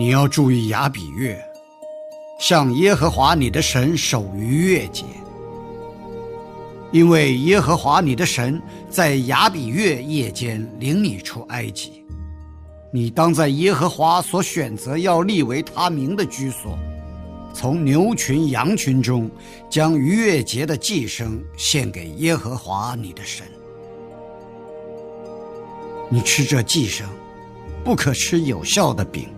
你要注意雅比月，向耶和华你的神守逾越节。因为耶和华你的神在雅比月夜间领你出埃及，你当在耶和华所选择要立为他名的居所，从牛群羊群中将逾越节的祭牲献给耶和华你的神。你吃这祭牲，不可吃有效的饼。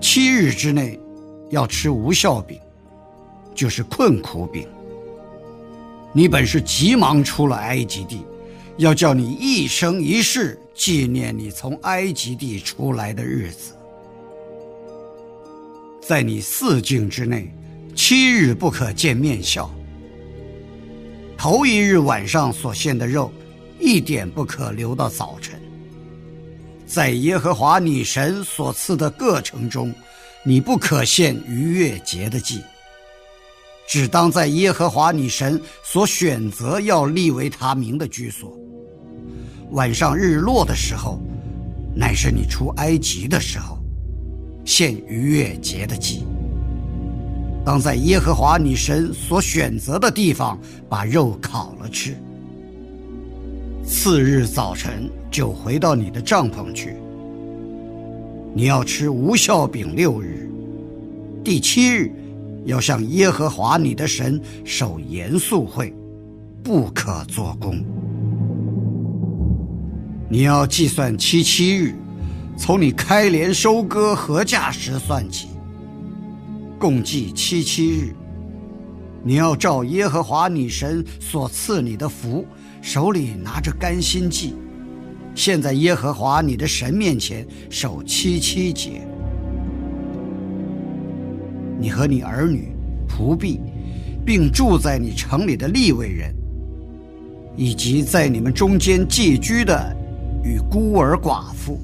七日之内，要吃无效饼，就是困苦饼。你本是急忙出了埃及地，要叫你一生一世纪念你从埃及地出来的日子。在你四境之内，七日不可见面笑。头一日晚上所献的肉，一点不可留到早晨。在耶和华你神所赐的各城中，你不可献逾越节的祭。只当在耶和华你神所选择要立为他名的居所。晚上日落的时候，乃是你出埃及的时候，献逾越节的祭。当在耶和华你神所选择的地方把肉烤了吃。次日早晨就回到你的帐篷去。你要吃无效饼六日，第七日。要向耶和华你的神守严肃会，不可做工。你要计算七七日，从你开镰收割禾稼时算起，共计七七日。你要照耶和华你神所赐你的福，手里拿着甘心祭，现在耶和华你的神面前守七七节。你和你儿女、仆婢，并住在你城里的利未人，以及在你们中间寄居的与孤儿寡妇，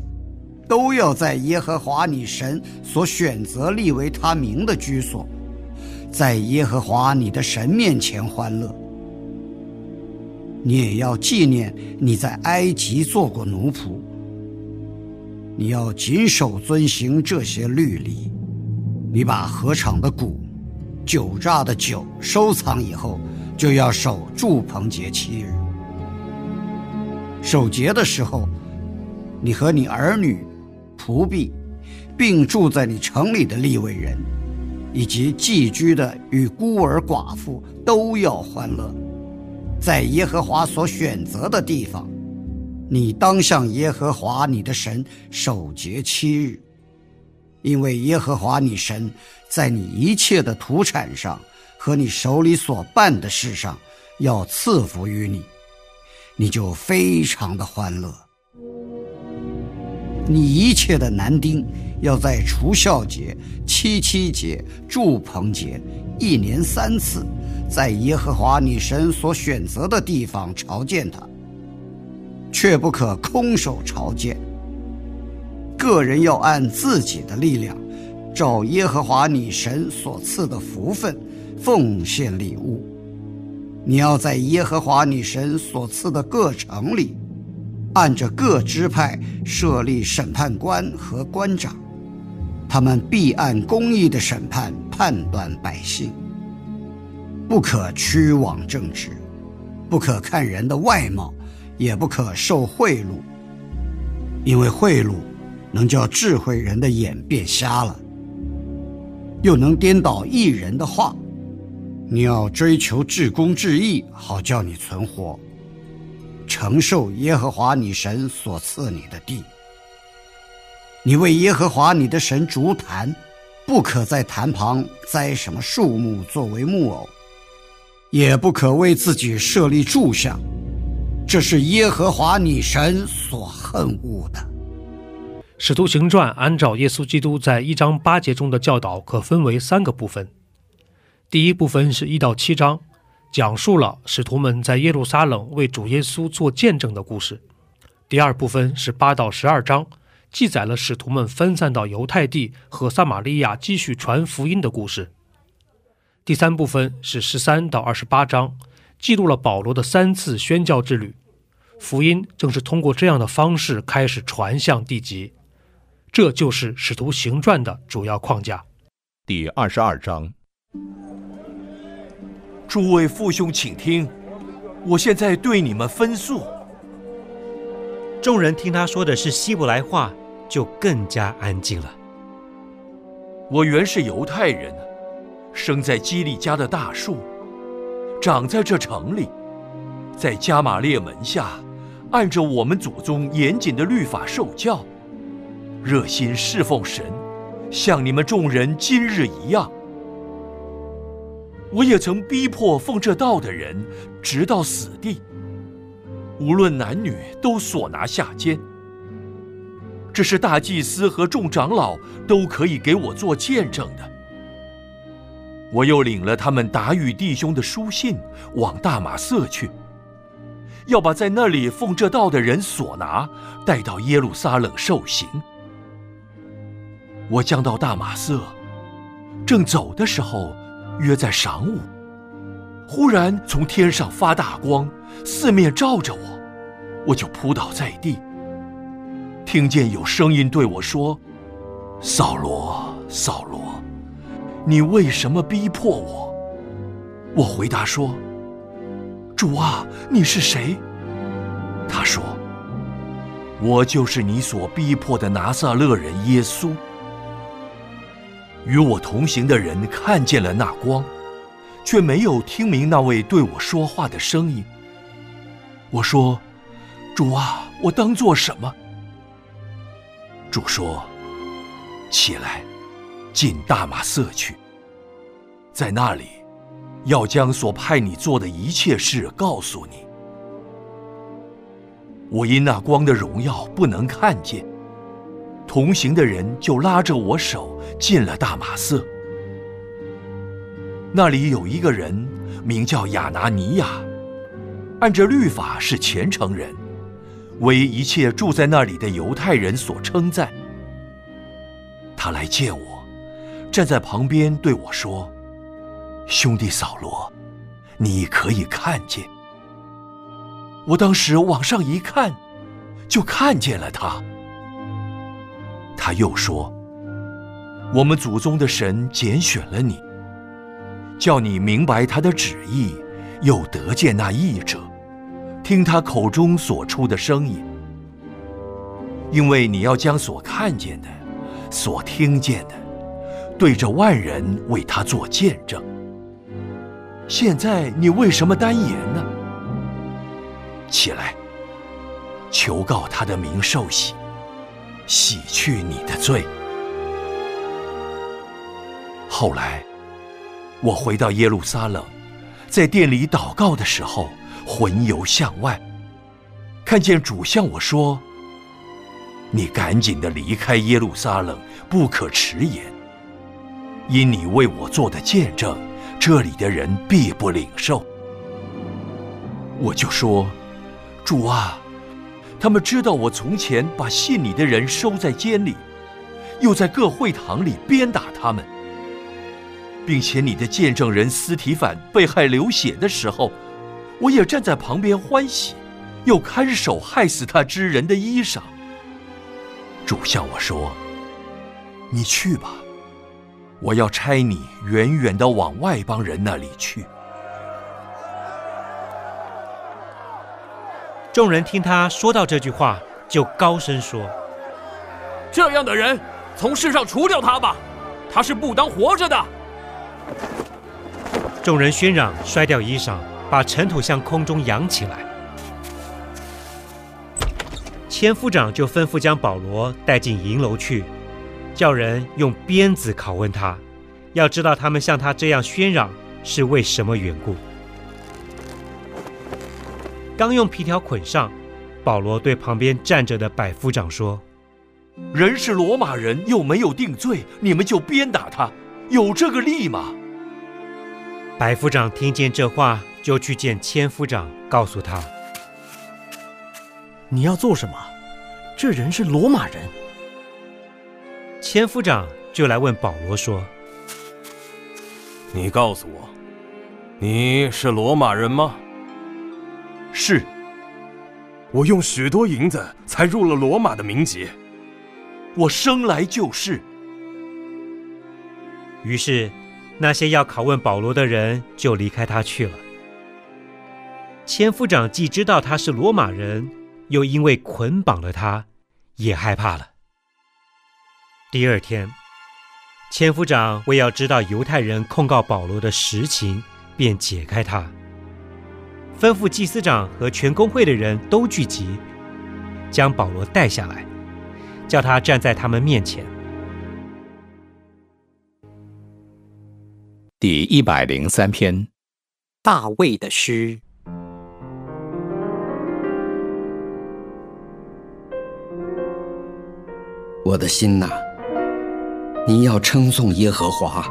都要在耶和华你神所选择立为他名的居所，在耶和华你的神面前欢乐。你也要纪念你在埃及做过奴仆，你要谨守遵行这些律例。你把禾场的谷、酒榨的酒收藏以后，就要守住棚节七日。守节的时候，你和你儿女、仆婢，并住在你城里的立位人，以及寄居的与孤儿寡妇，都要欢乐，在耶和华所选择的地方，你当向耶和华你的神守节七日。因为耶和华你神在你一切的土产上和你手里所办的事上要赐福于你，你就非常的欢乐。你一切的男丁要在除孝节、七七节、祝棚节一年三次，在耶和华你神所选择的地方朝见他，却不可空手朝见。个人要按自己的力量，照耶和华你神所赐的福分，奉献礼物。你要在耶和华你神所赐的各城里，按着各支派设立审判官和官长，他们必按公义的审判判断百姓。不可屈枉正直，不可看人的外貌，也不可受贿赂，因为贿赂。能叫智慧人的眼变瞎了，又能颠倒一人的话。你要追求至公至义，好叫你存活，承受耶和华你神所赐你的地。你为耶和华你的神筑坛，不可在坛旁栽什么树木作为木偶，也不可为自己设立柱像，这是耶和华你神所恨恶的。使徒行传按照耶稣基督在一章八节中的教导，可分为三个部分。第一部分是一到七章，讲述了使徒们在耶路撒冷为主耶稣做见证的故事。第二部分是八到十二章，记载了使徒们分散到犹太地和撒玛利亚继续传福音的故事。第三部分是十三到二十八章，记录了保罗的三次宣教之旅。福音正是通过这样的方式开始传向地极，这就是使徒行传的主要框架。第二十二章。诸位父兄，请听，我现在对你们分诉。众人听他说的是希伯来话，就更加安静了。我原是犹太人，生在基利家的大树，长在这城里，在加玛列门下，按着我们祖宗严谨的律法受教，热心侍奉神，像你们众人今日一样。我也曾逼迫奉这道的人，直到死地。无论男女，都所拿下监。这是大祭司和众长老都可以给我做见证的。我又领了他们达与弟兄的书信，往大马色去，要把在那里奉这道的人所拿带到耶路撒冷受刑。我将到大马色，正走的时候。约在晌午，忽然从天上发大光，四面照着我，我就扑倒在地。听见有声音对我说：“扫罗，扫罗，你为什么逼迫我？”我回答说：“主啊，你是谁？”他说：“我就是你所逼迫的拿撒勒人耶稣。”与我同行的人看见了那光，却没有听明那位对我说话的声音。我说：“主啊，我当做什么？”主说：“起来，进大马色去，在那里，要将所派你做的一切事告诉你。”我因那光的荣耀不能看见。同行的人就拉着我手进了大马色。那里有一个人名叫亚拿尼亚，按着律法是虔诚人，为一切住在那里的犹太人所称赞。他来见我，站在旁边对我说：“兄弟扫罗，你可以看见。”我当时往上一看，就看见了他。他又说：“我们祖宗的神拣选了你，叫你明白他的旨意，又得见那义者，听他口中所出的声音。因为你要将所看见的、所听见的，对着万人为他做见证。现在你为什么单言呢？起来，求告他的名受洗。”洗去你的罪。后来，我回到耶路撒冷，在店里祷告的时候，魂游向外，看见主向我说：“你赶紧的离开耶路撒冷，不可迟延，因你为我做的见证，这里的人必不领受。”我就说：“主啊。”他们知道我从前把信你的人收在监里，又在各会堂里鞭打他们，并且你的见证人斯提凡被害流血的时候，我也站在旁边欢喜，又看守害死他之人的衣裳。主向我说：“你去吧，我要差你远远的往外邦人那里去。”众人听他说到这句话，就高声说：“这样的人，从世上除掉他吧。”他是不当活着的。众人喧嚷，摔掉衣裳，把尘土向空中扬起来。千夫长就吩咐将保罗带进营楼去，叫人用鞭子拷问他，要知道他们像他这样喧嚷是为什么缘故。刚用皮条捆上，保罗对旁边站着的百夫长说：“人是罗马人，又没有定罪，你们就鞭打他，有这个力吗？”百夫长听见这话，就去见千夫长，告诉他：“你要做什么？这人是罗马人。”千夫长就来问保罗说：“你告诉我，你是罗马人吗？”是，我用许多银子才入了罗马的名籍。我生来就是。于是，那些要拷问保罗的人就离开他去了。千夫长既知道他是罗马人，又因为捆绑了他，也害怕了。第二天，千夫长为要知道犹太人控告保罗的实情，便解开他。吩咐祭司长和全公会的人都聚集，将保罗带下来，叫他站在他们面前。第一百零三篇，大卫的诗。我的心呐，你要称颂耶和华，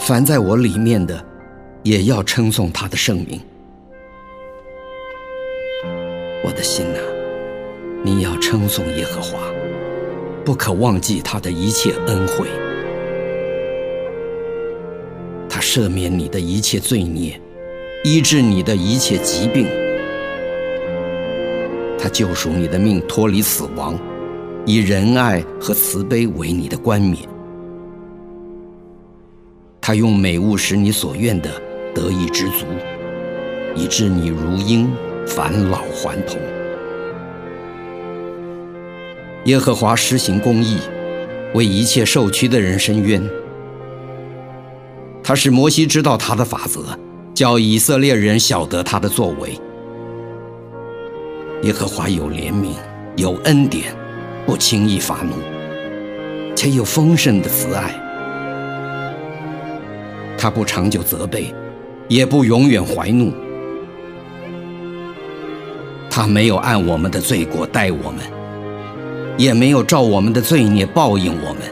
凡在我里面的。也要称颂他的圣名，我的心呐，你要称颂耶和华，不可忘记他的一切恩惠。他赦免你的一切罪孽，医治你的一切疾病。他救赎你的命，脱离死亡，以仁爱和慈悲为你的冠冕。他用美物使你所愿的。得以知足，以致你如鹰返老还童。耶和华施行公义，为一切受屈的人伸冤。他使摩西知道他的法则，叫以色列人晓得他的作为。耶和华有怜悯，有恩典，不轻易发怒，且有丰盛的慈爱。他不长久责备。也不永远怀怒，他没有按我们的罪过待我们，也没有照我们的罪孽报应我们。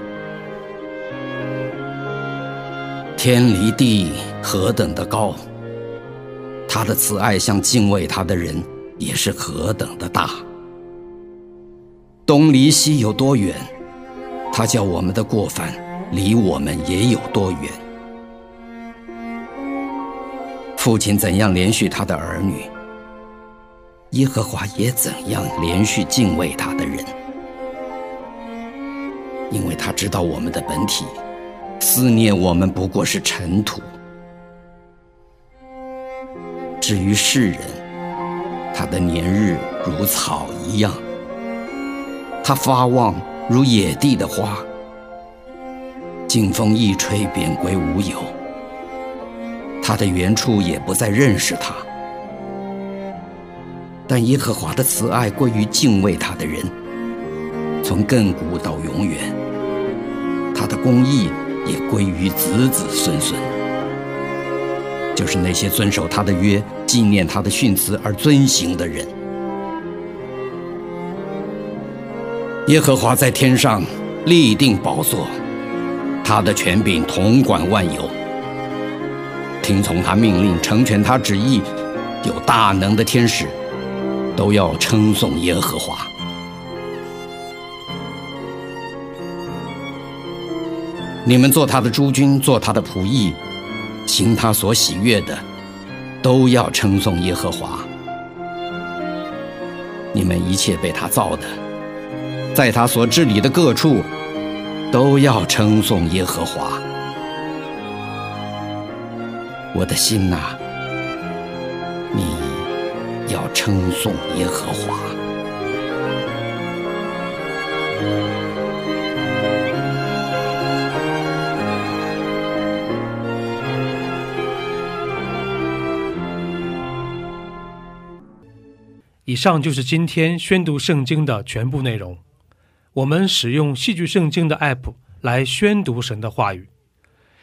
天离地何等的高，他的慈爱向敬畏他的人也是何等的大。东离西有多远，他叫我们的过犯离我们也有多远。父亲怎样连续他的儿女，耶和华也怎样连续敬畏他的人，因为他知道我们的本体，思念我们不过是尘土。至于世人，他的年日如草一样，他发旺如野地的花，劲风一吹便归无有。他的原处也不再认识他，但耶和华的慈爱归于敬畏他的人，从亘古到永远；他的公义也归于子子孙孙，就是那些遵守他的约、纪念他的训词而遵行的人。耶和华在天上立定宝座，他的权柄统管万有。听从他命令，成全他旨意，有大能的天使，都要称颂耶和华。你们做他的诸君，做他的仆役，行他所喜悦的，都要称颂耶和华。你们一切被他造的，在他所治理的各处都要称颂耶和华。我的心呐你要称颂耶和华。以上就是今天宣读圣经的全部内容。我们使用戏剧圣经的 App 来宣读神的话语。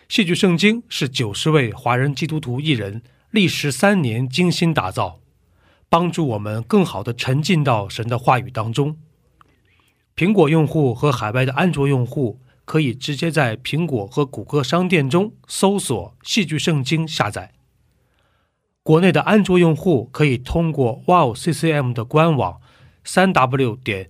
戏剧圣经是九十位华人基督徒艺人历时三年精心打造，帮助我们更好地沉浸到神的话语当中。苹果用户和海外的安卓用户可以直接在苹果和谷歌商店中搜索“戏剧圣经”下载。国内的安卓用户可以通过 Wow CCM 的官网三 W 点